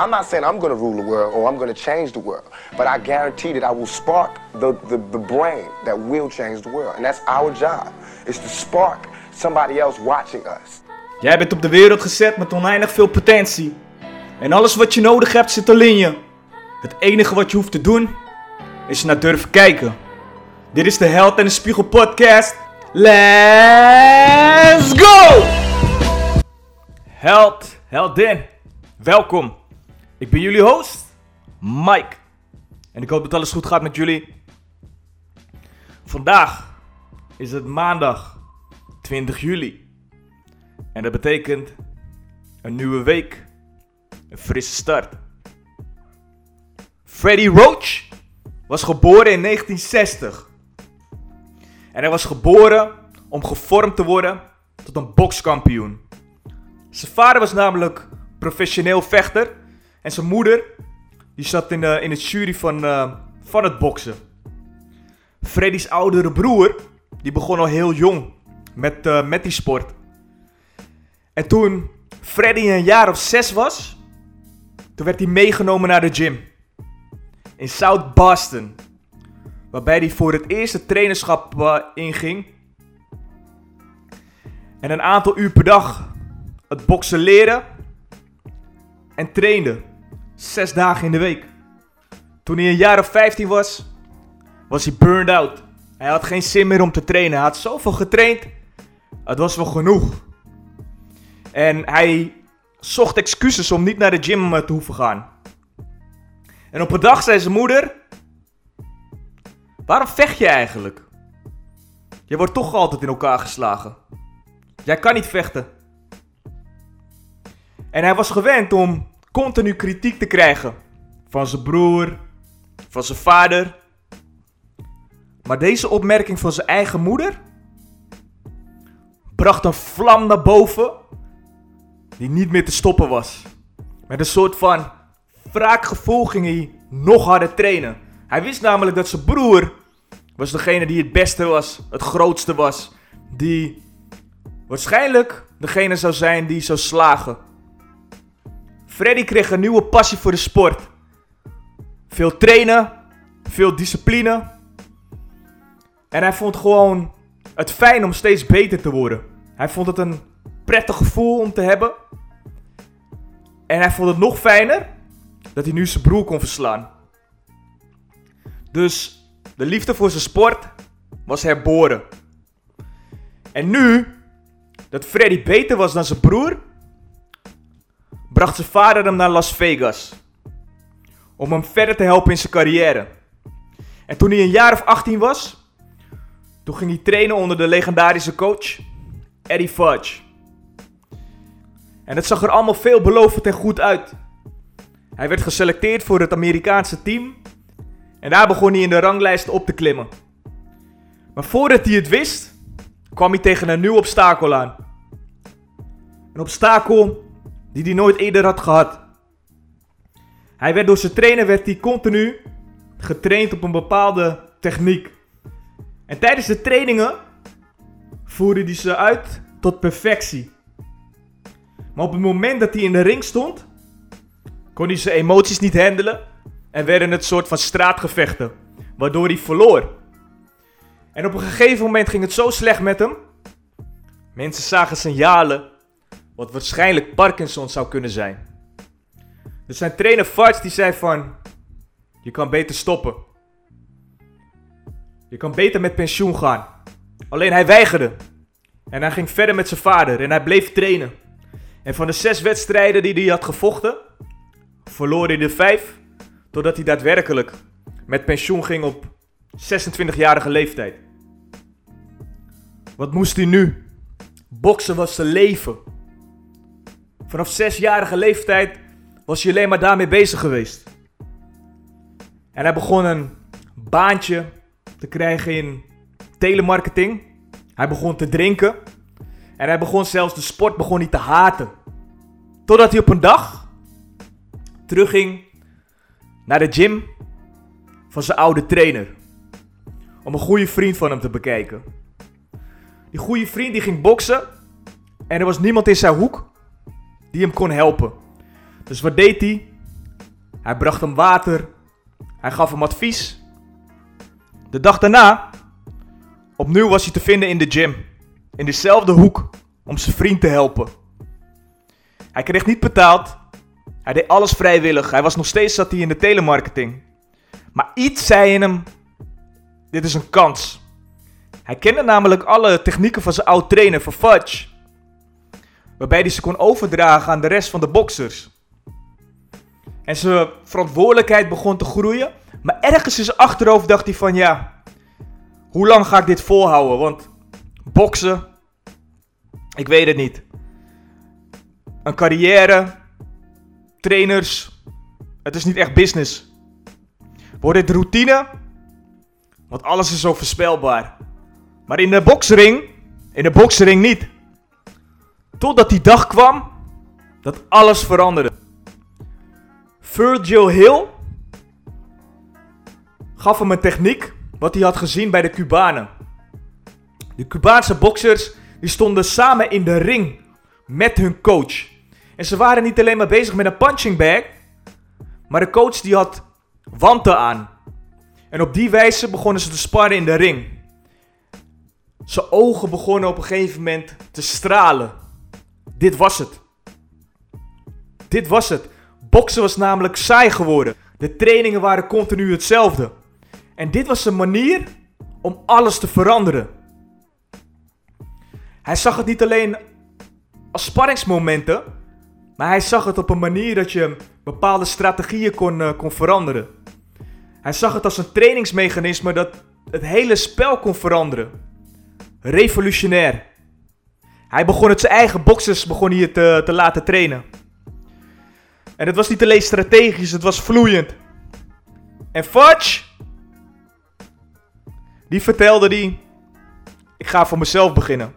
I'm not saying I'm going to rule the world or I'm going to change the world, but I guarantee that I will spark the, the, the brain that will change the world. And that's our job, is to spark somebody else watching us. Jij bent op de wereld gezet met oneindig veel potentie. En alles wat je nodig hebt zit al in je. Het enige wat je hoeft te doen, is naar durven kijken. Dit is de Held en de Spiegel podcast. Let's go! Held, heldin, welkom. Ik ben jullie host, Mike. En ik hoop dat alles goed gaat met jullie. Vandaag is het maandag 20 juli. En dat betekent een nieuwe week, een frisse start. Freddie Roach was geboren in 1960. En hij was geboren om gevormd te worden tot een bokskampioen. Zijn vader was namelijk professioneel vechter. En zijn moeder die zat in, de, in het jury van, eh, van het boksen. Freddy's oudere broer die begon al heel jong met, eh, met die sport. En toen Freddy een jaar of zes was, toen werd hij meegenomen naar de gym. In South Boston. Waarbij hij voor het eerste trainerschap eh, inging. En een aantal uur per dag het boksen leren. En trainde. Zes dagen in de week. Toen hij een jaar of 15 was, was hij burned out. Hij had geen zin meer om te trainen. Hij had zoveel getraind. Het was wel genoeg. En hij zocht excuses om niet naar de gym eh, te hoeven gaan. En op een dag zei zijn moeder: Waarom vecht je eigenlijk? Je wordt toch altijd in elkaar geslagen. Jij kan niet vechten. En hij was gewend om continu kritiek te krijgen. Van zijn broer, van zijn vader. Maar deze opmerking van zijn eigen moeder bracht een vlam naar boven die niet meer te stoppen was. Met een soort van wraakgevoel ging hij nog harder trainen. Hij wist namelijk dat zijn broer was degene die het beste was, het grootste was. Die waarschijnlijk degene zou zijn die zou slagen. Freddy kreeg een nieuwe passie voor de sport. Veel trainen, veel discipline. En hij vond gewoon het fijn om steeds beter te worden. Hij vond het een prettig gevoel om te hebben. En hij vond het nog fijner dat hij nu zijn broer kon verslaan. Dus de liefde voor zijn sport was herboren. En nu dat Freddy beter was dan zijn broer, bracht zijn vader hem naar Las Vegas. Om hem verder te helpen in zijn carrière. En toen hij een jaar of 18 was, toen ging hij trainen onder de legendarische coach Eddie Fudge. En het zag er allemaal veelbelovend en goed uit. Hij werd geselecteerd voor het Amerikaanse team. En daar begon hij in de ranglijst op te klimmen. Maar voordat hij het wist, kwam hij tegen een nieuw obstakel aan. Een obstakel die hij nooit eerder had gehad. Hij werd door zijn trainer werd hij continu getraind op een bepaalde techniek. En tijdens de trainingen voerde hij ze uit tot perfectie. Maar op het moment dat hij in de ring stond, kon hij zijn emoties niet handelen en werden het soort van straatgevechten, waardoor hij verloor. En op een gegeven moment ging het zo slecht met hem. Mensen zagen signalen wat waarschijnlijk Parkinson zou kunnen zijn. Dus zijn trainer Farts die zei van, je kan beter stoppen. Je kan beter met pensioen gaan. Alleen hij weigerde. En hij ging verder met zijn vader en hij bleef trainen. En van de zes wedstrijden die hij had gevochten, verloor hij de vijf, totdat hij daadwerkelijk met pensioen ging op 26-jarige leeftijd. Wat moest hij nu? Boksen was zijn leven. Vanaf zesjarige leeftijd was hij alleen maar daarmee bezig geweest. En hij begon een baantje te krijgen in telemarketing. Hij begon te drinken. En hij begon zelfs de sport begon niet te haten. Totdat hij op een dag terugging naar de gym van zijn oude trainer. Om een goede vriend van hem te bekijken. Die goede vriend die ging boksen. En er was niemand in zijn hoek die hem kon helpen. Dus wat deed hij? Hij bracht hem water. Hij gaf hem advies. De dag daarna, opnieuw was hij te vinden in de gym. In dezelfde hoek, om zijn vriend te helpen. Hij kreeg niet betaald. Hij deed alles vrijwillig. Hij was nog steeds zat hij in de telemarketing. Maar iets zei in hem: dit is een kans. Hij kende namelijk alle technieken van zijn oud trainer van Fudge. Waarbij hij ze kon overdragen aan de rest van de boxers. En zijn verantwoordelijkheid begon te groeien. Maar ergens in zijn achterhoofd dacht hij van ja, hoe lang ga ik dit volhouden? Want boksen, ik weet het niet. Een carrière, trainers, het is niet echt business. Wordt dit routine? Want alles is zo voorspelbaar. Maar in de boksring, in de boksring niet. Totdat die dag kwam dat alles veranderde. Virgil Hill gaf hem een techniek wat hij had gezien bij de Cubanen. De Cubaanse boxers die stonden samen in de ring met hun coach. En ze waren niet alleen maar bezig met een punching bag, maar de coach die had wanten aan. En op die wijze begonnen ze te sparren in de ring. Zijn ogen begonnen op een gegeven moment te stralen. Dit was het. Dit was het. Boksen was namelijk saai geworden. De trainingen waren continu hetzelfde. En dit was een manier om alles te veranderen. Hij zag het niet alleen als spanningsmomenten, maar hij zag het op een manier dat je bepaalde strategieën kon, uh, kon veranderen. Hij zag het als een trainingsmechanisme dat het hele spel kon veranderen. Revolutionair. Hij begon het zijn eigen boxers begon hier te, te laten trainen. En het was niet alleen strategisch, het was vloeiend. En Fudge, die vertelde die, ik ga voor mezelf beginnen.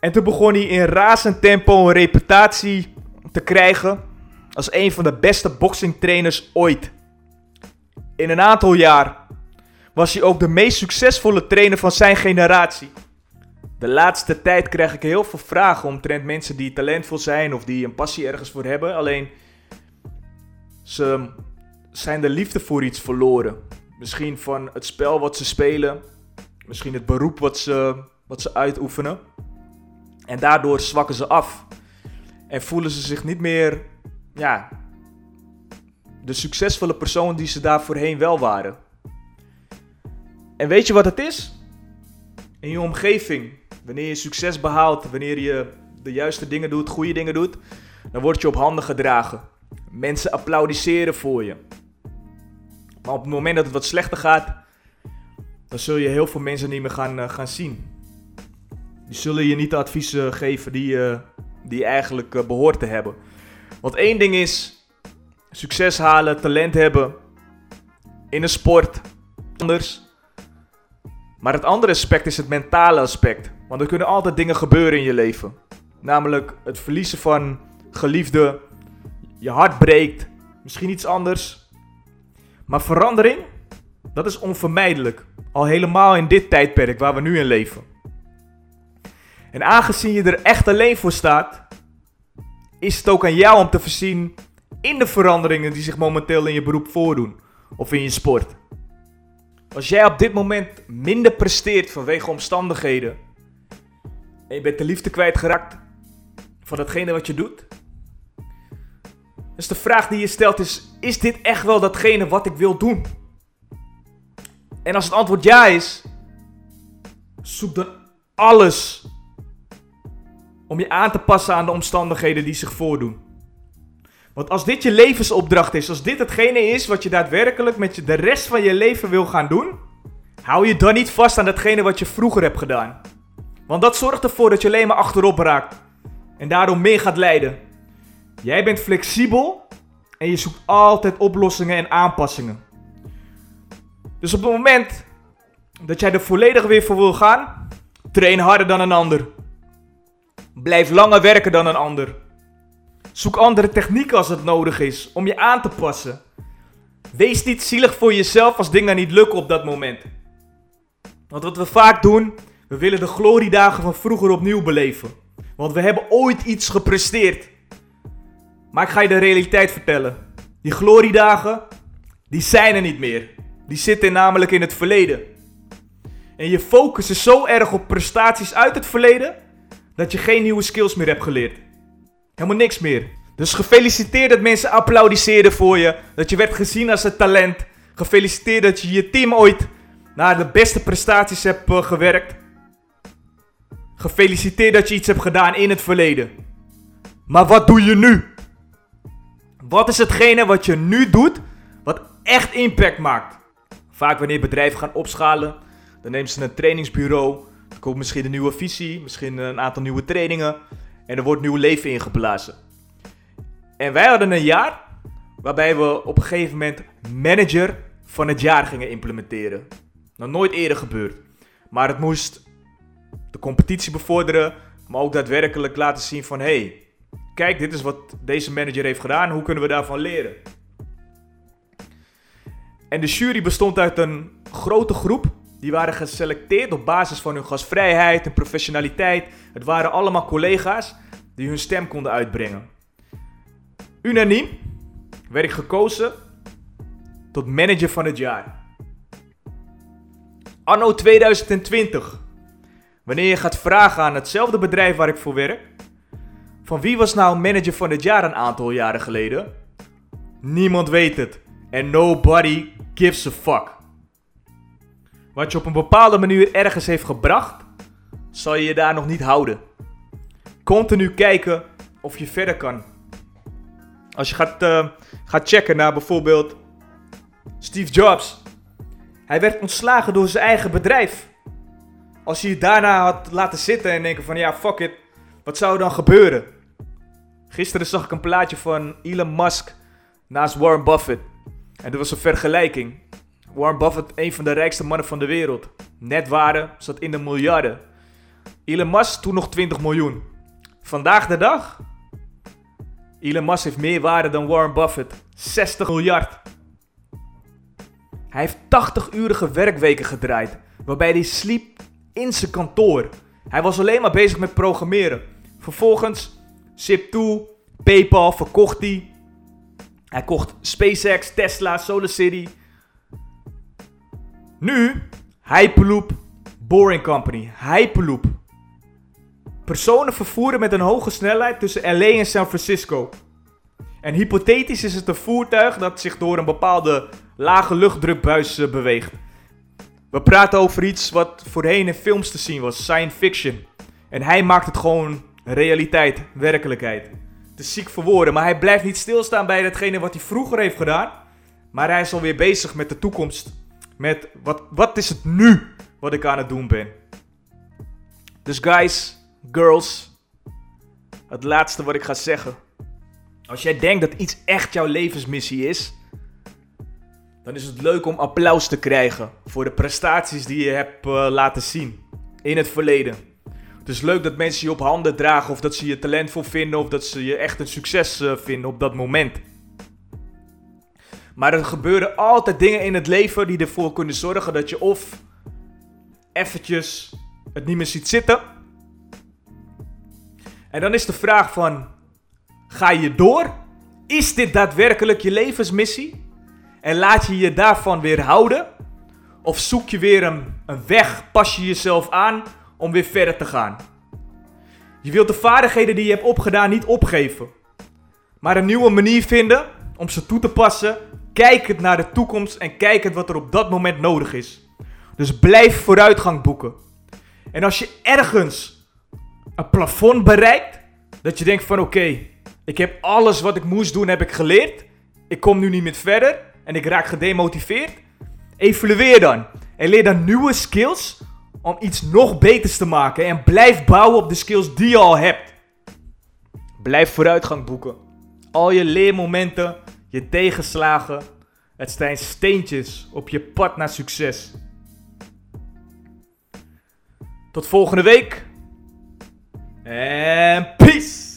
En toen begon hij in razend tempo een reputatie te krijgen als een van de beste boxingtrainers ooit. In een aantal jaar was hij ook de meest succesvolle trainer van zijn generatie. De laatste tijd krijg ik heel veel vragen omtrent mensen die talentvol zijn of die een passie ergens voor hebben. Alleen ze zijn de liefde voor iets verloren. Misschien van het spel wat ze spelen, misschien het beroep wat ze, wat ze uitoefenen. En daardoor zwakken ze af. En voelen ze zich niet meer, ja, de succesvolle persoon die ze daar voorheen wel waren. En weet je wat het is? In je omgeving, wanneer je succes behaalt, wanneer je de juiste dingen doet, goede dingen doet, dan word je op handen gedragen. Mensen applaudisseren voor je. Maar op het moment dat het wat slechter gaat, dan zul je heel veel mensen niet meer gaan, uh, gaan zien. Die zullen je niet de adviezen geven die, uh, die je eigenlijk uh, behoort te hebben. Want één ding is succes halen, talent hebben in een sport. Anders. Maar het andere aspect is het mentale aspect. Want er kunnen altijd dingen gebeuren in je leven. Namelijk het verliezen van geliefde, je hart breekt, misschien iets anders. Maar verandering, dat is onvermijdelijk. Al helemaal in dit tijdperk waar we nu in leven. En aangezien je er echt alleen voor staat, is het ook aan jou om te voorzien in de veranderingen die zich momenteel in je beroep voordoen of in je sport. Als jij op dit moment minder presteert vanwege omstandigheden en je bent de liefde kwijtgeraakt van datgene wat je doet, dus de vraag die je stelt is: is dit echt wel datgene wat ik wil doen? En als het antwoord ja is, zoek dan alles om je aan te passen aan de omstandigheden die zich voordoen. Want als dit je levensopdracht is, als dit hetgene is wat je daadwerkelijk met de rest van je leven wil gaan doen, hou je dan niet vast aan datgene wat je vroeger hebt gedaan. Want dat zorgt ervoor dat je alleen maar achterop raakt en daardoor meer gaat lijden. Jij bent flexibel en je zoekt altijd oplossingen en aanpassingen. Dus op het moment dat jij er volledig weer voor wil gaan, train harder dan een ander. Blijf langer werken dan een ander. Zoek andere technieken als het nodig is om je aan te passen. Wees niet zielig voor jezelf als dingen niet lukken op dat moment. Want wat we vaak doen, we willen de gloriedagen van vroeger opnieuw beleven. Want we hebben ooit iets gepresteerd. Maar ik ga je de realiteit vertellen. Die gloriedagen, die zijn er niet meer. Die zitten namelijk in het verleden. En je focus is zo erg op prestaties uit het verleden, dat je geen nieuwe skills meer hebt geleerd. Helemaal niks meer. Dus gefeliciteerd dat mensen applaudisseerden voor je. Dat je werd gezien als een talent. Gefeliciteerd dat je je team ooit naar de beste prestaties hebt uh, gewerkt. Gefeliciteerd dat je iets hebt gedaan in het verleden. Maar wat doe je nu? Wat is hetgene wat je nu doet, wat echt impact maakt? Vaak wanneer bedrijven gaan opschalen, dan nemen ze een trainingsbureau. Er komt misschien een nieuwe visie, misschien een aantal nieuwe trainingen. En er wordt nieuw leven ingeblazen. En wij hadden een jaar waarbij we op een gegeven moment manager van het jaar gingen implementeren. Nog nooit eerder gebeurd. Maar het moest de competitie bevorderen, maar ook daadwerkelijk laten zien van hey, kijk, dit is wat deze manager heeft gedaan, hoe kunnen we daarvan leren? En de jury bestond uit een grote groep. Die waren geselecteerd op basis van hun gastvrijheid en professionaliteit. Het waren allemaal collega's die hun stem konden uitbrengen. Unaniem werd ik gekozen tot manager van het jaar. Anno 2020. Wanneer je gaat vragen aan hetzelfde bedrijf waar ik voor werk, van wie was nou manager van het jaar een aantal jaren geleden? Niemand weet het. En nobody gives a fuck. Wat je op een bepaalde manier ergens heeft gebracht, zal je je daar nog niet houden. Continu kijken of je verder kan. Als je gaat, uh, gaat checken naar bijvoorbeeld Steve Jobs. Hij werd ontslagen door zijn eigen bedrijf. Als je je daarna had laten zitten en denken van ja, fuck it. Wat zou er dan gebeuren? Gisteren zag ik een plaatje van Elon Musk naast Warren Buffett. En dat was een vergelijking. Warren Buffett, een van de rijkste mannen van de wereld. Netwaarde zat in de miljarden. Elon Musk toen nog 20 miljoen. Vandaag de dag? Elon Musk heeft meer waarde dan Warren Buffett. 60 miljard. Hij heeft 80-urige werkweken gedraaid. Waarbij hij sliep in zijn kantoor. Hij was alleen maar bezig met programmeren. Vervolgens Zip2, PayPal verkocht hij. Hij kocht SpaceX, Tesla, SolarCity. Nu Hyperloop Boring Company. Hyperloop. Personen vervoeren met een hoge snelheid tussen LA en San Francisco. En hypothetisch is het een voertuig dat zich door een bepaalde lage luchtdrukbuis uh, beweegt. We praten over iets wat voorheen in films te zien was, science fiction. En hij maakt het gewoon realiteit, werkelijkheid. Is ziek voor woorden, maar hij blijft niet stilstaan bij datgene wat hij vroeger heeft gedaan. Maar hij is alweer bezig met de toekomst. Met wat, wat is het nu wat ik aan het doen ben. Dus guys, girls, het laatste wat ik ga zeggen. Als jij denkt dat iets echt jouw levensmissie is, dan is het leuk om applaus te krijgen voor de prestaties die je hebt uh, laten zien in het verleden. Het is leuk dat mensen je op handen dragen of dat ze je talentvol vinden of dat ze je echt een succes uh, vinden op dat moment. Maar er gebeuren altijd dingen in het leven die ervoor kunnen zorgen dat je of eventjes het niet meer ziet zitten. En dan is de vraag van, ga je door? Is dit daadwerkelijk je levensmissie? En laat je je daarvan weer houden? Of zoek je weer een, een weg, pas je jezelf aan om weer verder te gaan? Je wilt de vaardigheden die je hebt opgedaan niet opgeven. Maar een nieuwe manier vinden om ze toe te passen. Kijkend naar de toekomst en kijkend wat er op dat moment nodig is. Dus blijf vooruitgang boeken. En als je ergens een plafond bereikt, dat je denkt van oké, ik heb alles wat ik moest doen, heb ik geleerd. Ik kom nu niet meer verder en ik raak gedemotiveerd. Evalueer dan. En leer dan nieuwe skills om iets nog beters te maken. En blijf bouwen op de skills die je al hebt. Blijf vooruitgang boeken. Al je leermomenten, je tegenslagen. Het zijn steentjes op je pad naar succes. Tot volgende week. En peace!